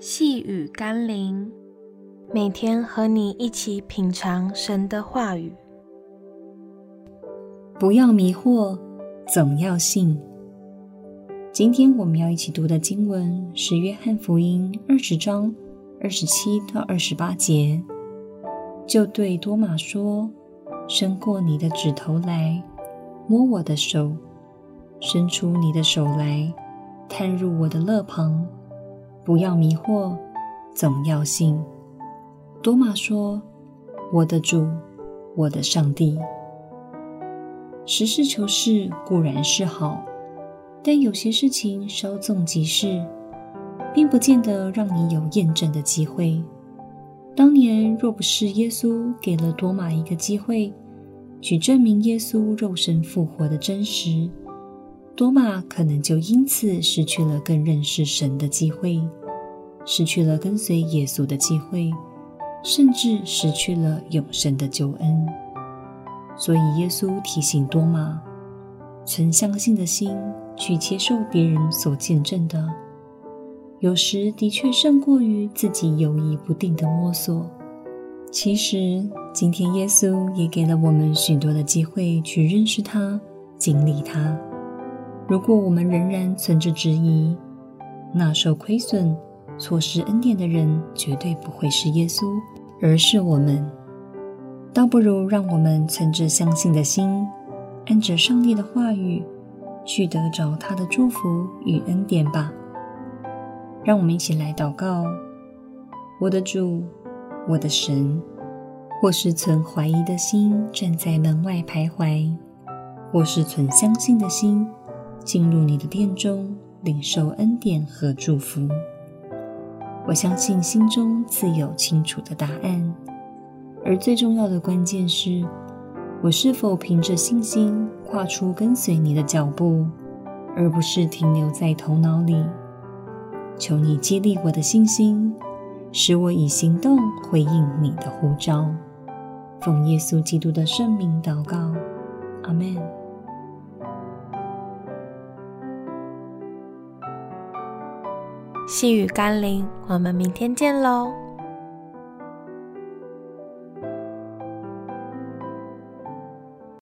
细雨甘霖，每天和你一起品尝神的话语。不要迷惑，总要信。今天我们要一起读的经文是《约翰福音》二十章二十七到二十八节。就对多马说：“伸过你的指头来，摸我的手；伸出你的手来，探入我的肋旁。”不要迷惑，总要信。多马说：“我的主，我的上帝。”实事求是固然是好，但有些事情稍纵即逝，并不见得让你有验证的机会。当年若不是耶稣给了多马一个机会，去证明耶稣肉身复活的真实，多马可能就因此失去了更认识神的机会。失去了跟随耶稣的机会，甚至失去了永生的救恩。所以耶稣提醒多马，存相信的心去接受别人所见证的，有时的确胜过于自己犹疑不定的摸索。其实，今天耶稣也给了我们许多的机会去认识他、经历他。如果我们仍然存着质疑，那受亏损。错失恩典的人绝对不会是耶稣，而是我们。倒不如让我们存着相信的心，按着上帝的话语，去得着他的祝福与恩典吧。让我们一起来祷告：我的主，我的神，或是存怀疑的心站在门外徘徊，或是存相信的心进入你的殿中，领受恩典和祝福。我相信心中自有清楚的答案，而最重要的关键是，我是否凭着信心跨出跟随你的脚步，而不是停留在头脑里。求你激励我的信心，使我以行动回应你的呼召。奉耶稣基督的圣名祷告，阿门。细雨甘霖，我们明天见喽。